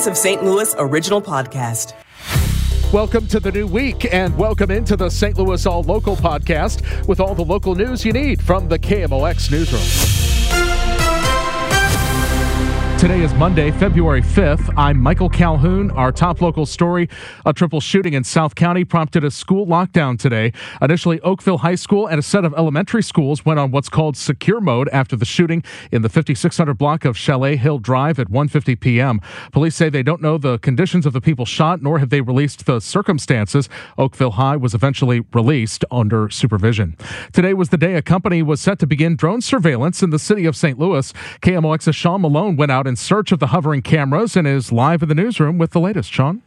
Voice of St. Louis original podcast. Welcome to the new week and welcome into the St. Louis All Local podcast with all the local news you need from the KMOX newsroom. Today is Monday, February 5th. I'm Michael Calhoun. Our top local story a triple shooting in South County prompted a school lockdown today. Initially, Oakville High School and a set of elementary schools went on what's called secure mode after the shooting in the 5600 block of Chalet Hill Drive at 1:50 p.m. Police say they don't know the conditions of the people shot, nor have they released the circumstances. Oakville High was eventually released under supervision. Today was the day a company was set to begin drone surveillance in the city of St. Louis. KMOX's Sean Malone went out in search of the hovering cameras and is live in the newsroom with the latest. Sean?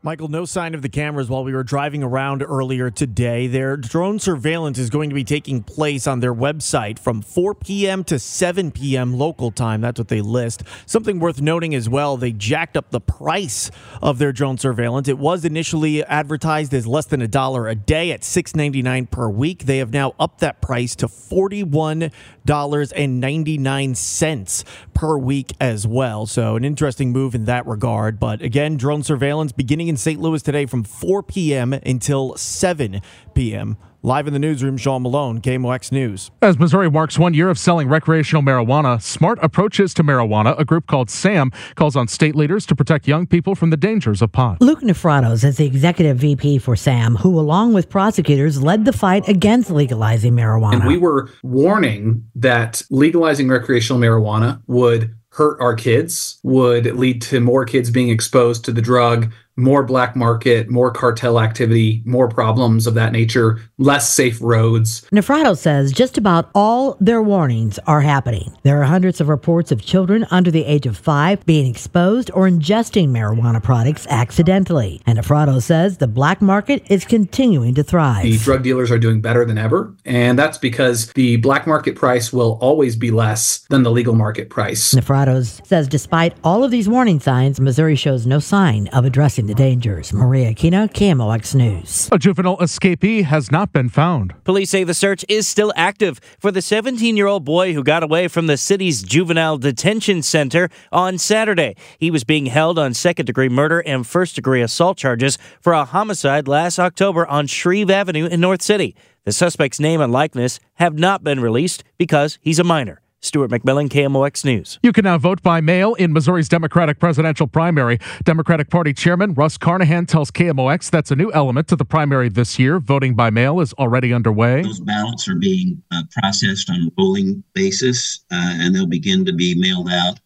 Michael, no sign of the cameras while we were driving around earlier today. Their drone surveillance is going to be taking place on their website from 4 p.m. to 7 p.m. local time. That's what they list. Something worth noting as well, they jacked up the price of their drone surveillance. It was initially advertised as less than a dollar a day at $6.99 per week. They have now upped that price to $41.99 per week as well. So, an interesting move in that regard. But again, drone surveillance beginning in St. Louis today from 4 p.m. until 7 p.m. Live in the newsroom, Sean Malone, KMOX News. As Missouri marks one year of selling recreational marijuana, Smart Approaches to Marijuana, a group called SAM, calls on state leaders to protect young people from the dangers of pot. Luke Niforatos is the executive VP for SAM, who, along with prosecutors, led the fight against legalizing marijuana. And we were warning that legalizing recreational marijuana would hurt our kids, would lead to more kids being exposed to the drug, more black market, more cartel activity, more problems of that nature, less safe roads. Niforatos says just about all their warnings are happening. There are hundreds of reports of children under the age of five being exposed or ingesting marijuana products accidentally. And Niforatos says the black market is continuing to thrive. The drug dealers are doing better than ever, and that's because the black market price will always be less than the legal market price. Niforatos says despite all of these warning signs, Missouri shows no sign of addressing the dangers. Maria Aquino, KMOX News. A juvenile escapee has not been found. Police say the search is still active for the 17 year old boy who got away from the city's juvenile detention center on Saturday. He was being held on second degree murder and first degree assault charges for a homicide last October on Shreve Avenue in North City. The suspect's name and likeness have not been released because he's a minor. Stuart McMillan, KMOX News. You can now vote by mail in Missouri's Democratic presidential primary. Democratic Party Chairman Russ Carnahan tells KMOX that's a new element to the primary this year. Voting by mail is already underway. Those ballots are being uh, processed on a rolling basis, uh, and they'll begin to be mailed out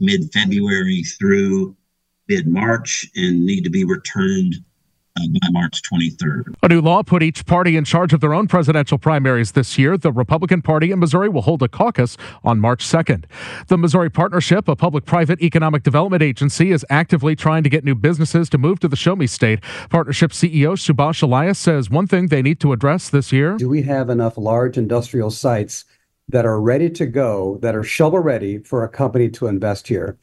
mid February through mid March and need to be returned uh, by March 23rd. A new law put each party in charge of their own presidential primaries this year. The Republican Party in Missouri will hold a caucus on March 2nd. The Missouri Partnership, a public private economic development agency, is actively trying to get new businesses to move to the Show Me State. Partnership CEO Subash Alias says one thing they need to address this year Do we have enough large industrial sites that are ready to go, that are shovel ready for a company to invest here?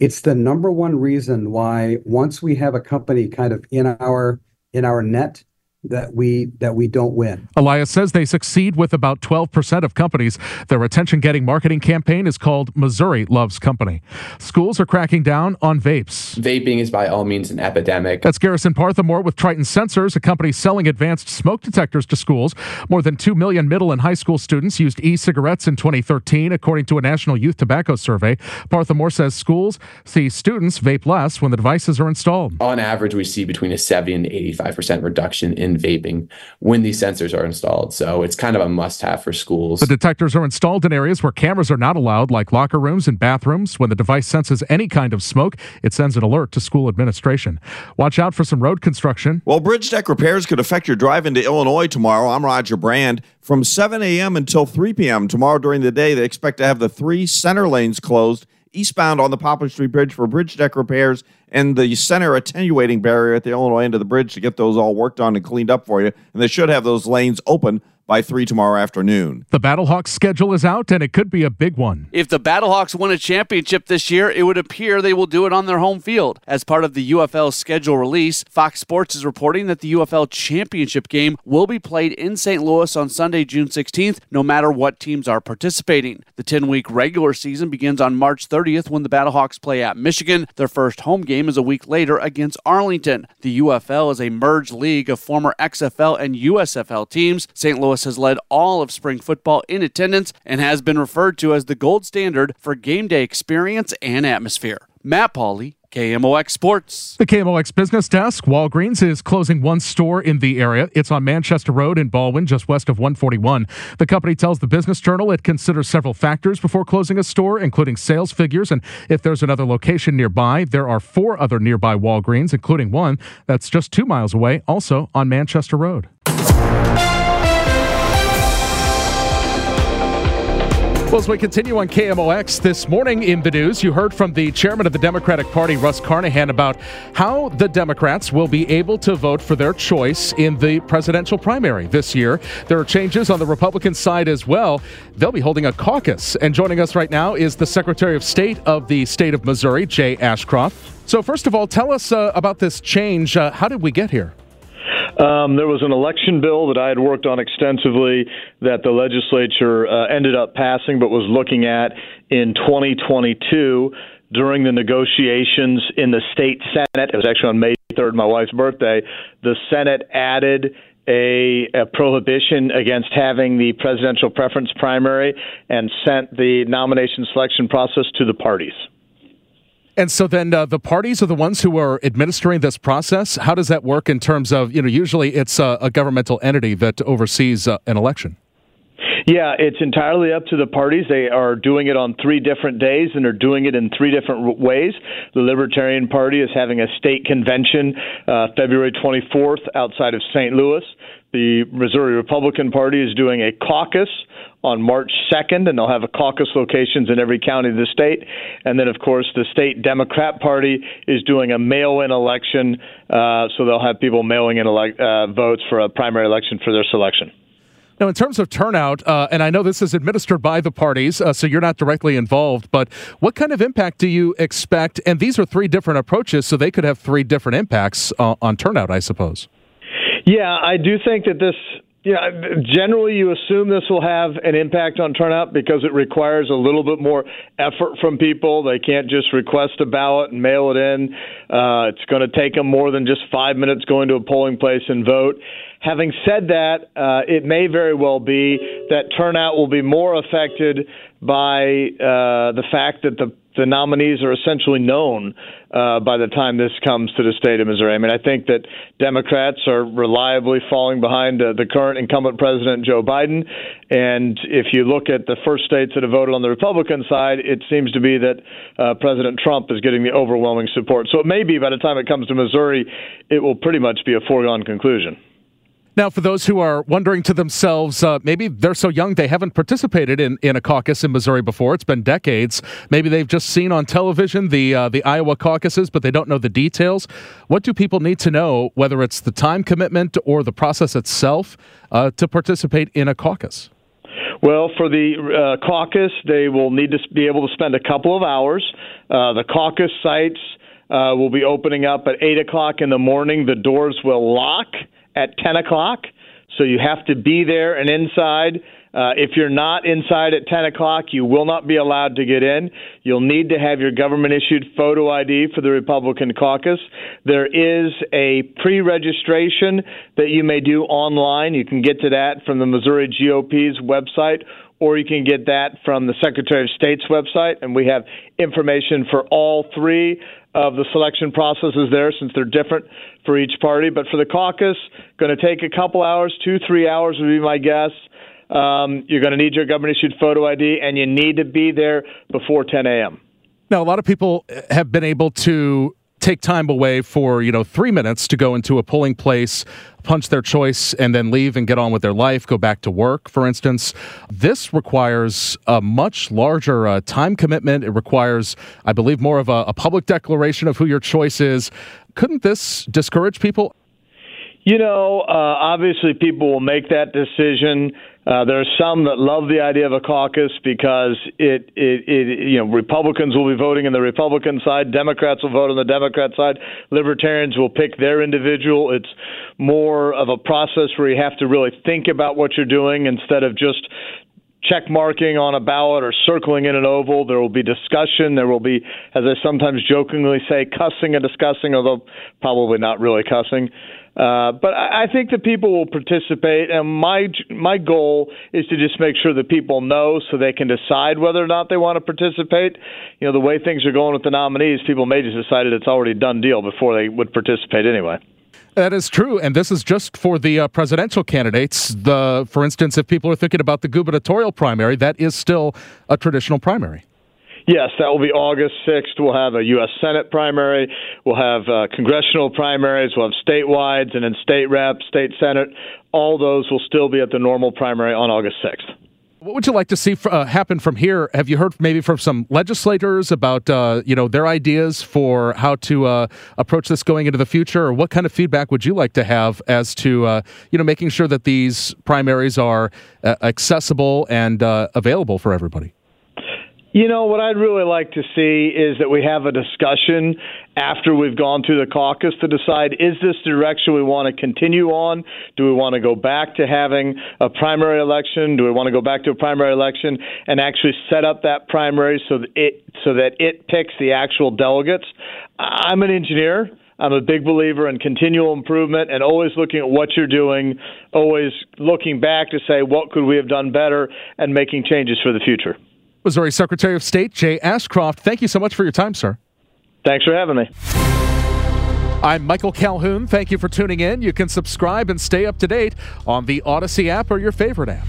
It's the number one reason why once we have a company kind of in our in our net that we that we don't win. Alias says they succeed with about 12% of companies. Their attention getting marketing campaign is called Missouri Loves Company. Schools are cracking down on vapes. Vaping is by all means an epidemic. That's Garrison Parthamore with Triton Sensors, a company selling advanced smoke detectors to schools. More than 2 million middle and high school students used e-cigarettes in 2013 according to a national youth tobacco survey. Parthamore says schools see students vape less when the devices are installed. On average, we see between a 70 and 85% reduction in vaping when these sensors are installed. So it's kind of a must have for schools. The detectors are installed in areas where cameras are not allowed, like locker rooms and bathrooms. When the device senses any kind of smoke, it sends an alert to school administration. Watch out for some road construction. Well, bridge deck repairs could affect your drive into Illinois tomorrow. I'm Roger Brand. From 7 a.m. until 3 p.m. tomorrow during the day, they expect to have the three center lanes closed eastbound on the Poplar Street Bridge for bridge deck repairs and the center attenuating barrier at the Illinois end of the bridge to get those all worked on and cleaned up for you. And they should have those lanes open by 3 tomorrow afternoon. The Battlehawks schedule is out, and it could be a big one. If the Battlehawks win a championship this year, it would appear they will do it on their home field. As part of the UFL schedule release, Fox Sports is reporting that the UFL championship game will be played in St. Louis on Sunday, June 16th, no matter what teams are participating. The 10 week regular season begins on March 30th when the Battlehawks play at Michigan. Their first home game is a week later against Arlington. The UFL is a merged league of former XFL and USFL teams. St. Louis has led all of spring football in attendance and has been referred to as the gold standard for game day experience and atmosphere. Matt Pauley, KMOX Sports. The KMOX Business Desk, Walgreens is closing one store in the area. It's on Manchester Road in Ballwin, just west of 141. The company tells the Business Journal it considers several factors before closing a store, including sales figures and if there's another location nearby. There are four other nearby Walgreens, including one that's just two miles away, also on Manchester Road. Well, as we continue on KMOX this morning in the news, you heard from the chairman of the Democratic Party, Russ Carnahan, about how the Democrats will be able to vote for their choice in the presidential primary this year. There are changes on the Republican side as well. They'll be holding a caucus. And joining us right now is the Secretary of State of the state of Missouri, Jay Ashcroft. So, first of all, tell us uh, about this change. Uh, how did we get here? Um, there was an election bill that I had worked on extensively that the legislature uh, ended up passing, but was looking at in 2022 during the negotiations in the state Senate. It was actually on May 3rd, my wife's birthday. The Senate added a, a, prohibition against having the presidential preference primary and sent the nomination selection process to the parties. And so then uh, the parties are the ones who are administering this process. How does that work in terms of, you know, usually it's a, a governmental entity that oversees uh, an election? Yeah, it's entirely up to the parties. They are doing it on three different days and are doing it in three different ways. The Libertarian Party is having a state convention uh, February 24th outside of St. Louis. The Missouri Republican Party is doing a caucus on March 2nd, and they'll have a caucus locations in every county of the state. And then, of course, the state Democrat Party is doing a mail-in election, uh, so they'll have people mailing in ele- uh, votes for a primary election for their selection. Now, in terms of turnout, uh, and I know this is administered by the parties, uh, so you're not directly involved, but what kind of impact do you expect? And these are three different approaches, so they could have three different impacts uh, on turnout, I suppose. Yeah, I do think that this yeah, generally you assume this will have an impact on turnout because it requires a little bit more effort from people. They can't just request a ballot and mail it in. Uh, it's going to take them more than just five minutes going to a polling place and vote. Having said that, uh, it may very well be that turnout will be more affected by uh, the fact that the the nominees are essentially known uh, by the time this comes to the state of Missouri. I mean, I think that Democrats are reliably falling behind uh, the current incumbent president, Joe Biden. And if you look at the first states that have voted on the Republican side, it seems to be that uh, President Trump is getting the overwhelming support. So it may be by the time it comes to Missouri, it will pretty much be a foregone conclusion. Now, for those who are wondering to themselves, uh, maybe they're so young they haven't participated in, in a caucus in Missouri before. It's been decades. Maybe they've just seen on television the uh, the Iowa caucuses, but they don't know the details. What do people need to know, whether it's the time commitment or the process itself, uh, to participate in a caucus? Well, for the uh, caucus, they will need to be able to spend a couple of hours. Uh, the caucus sites uh, will be opening up at 8 o'clock in the morning. The doors will lock at 10 o'clock. So you have to be there and inside. Uh, if you're not inside at 10 o'clock, you will not be allowed to get in. You'll need to have your government issued photo ID for the Republican caucus. There is a pre registration that you may do online. You can get to that from the Missouri GOP's website or you can get that from the Secretary of State's website. And we have information for all three of the selection processes there since they're different for each party. But for the caucus, going to take a couple hours, two, three hours would be my guess. Um, you're going to need your government issued photo ID, and you need to be there before 10 a.m. Now, a lot of people have been able to take time away for you know three minutes to go into a polling place punch their choice and then leave and get on with their life go back to work for instance. This requires a much larger uh, time commitment. It requires i believe more of a, a public declaration of who your choice is. Couldn't this discourage people You know, uh, obviously, people will make that decision. Uh, there are some that love the idea of a caucus because it, it, it, you know, Republicans will be voting on the Republican side, Democrats will vote on the Democrat side, Libertarians will pick their individual. It's more of a process where you have to really think about what you're doing instead of just check marking on a ballot or circling in an oval. There will be discussion. There will be, as I sometimes jokingly say, cussing and discussing, although probably not really cussing. Uh, but I, I think that people will participate, and my my goal is to just make sure that people know so they can decide whether or not they want to participate. You know, the way things are going with the nominees, people may just decide it's already a done deal before they would participate anyway. That is true, and this is just for the uh, presidential candidates. The, for instance, if people are thinking about the gubernatorial primary, that is still a traditional primary. Yes, that will be August 6th. We'll have a U.S. Senate primary. We'll have uh, congressional primaries. We'll have statewide and then state rep, state senate. All those will still be at the normal primary on August 6th. What would you like to see uh, happen from here? Have you heard maybe from some legislators about uh, you know their ideas for how to uh, approach this going into the future, or what kind of feedback would you like to have as to uh, you know making sure that these primaries are uh, accessible and uh, available for everybody? You know, what I'd really like to see is that we have a discussion after we've gone through the caucus to decide is this direction we want to continue on? Do we want to go back to having a primary election? Do we want to go back to a primary election and actually set up that primary so that it so that it picks the actual delegates? I'm an engineer. I'm a big believer in continual improvement and always looking at what you're doing, always looking back to say what could we have done better and making changes for the future. Missouri Secretary of State Jay Ashcroft, thank you so much for your time, sir. Thanks for having me. I'm Michael Calhoun. Thank you for tuning in. You can subscribe and stay up to date on the Audacy app or your favorite app.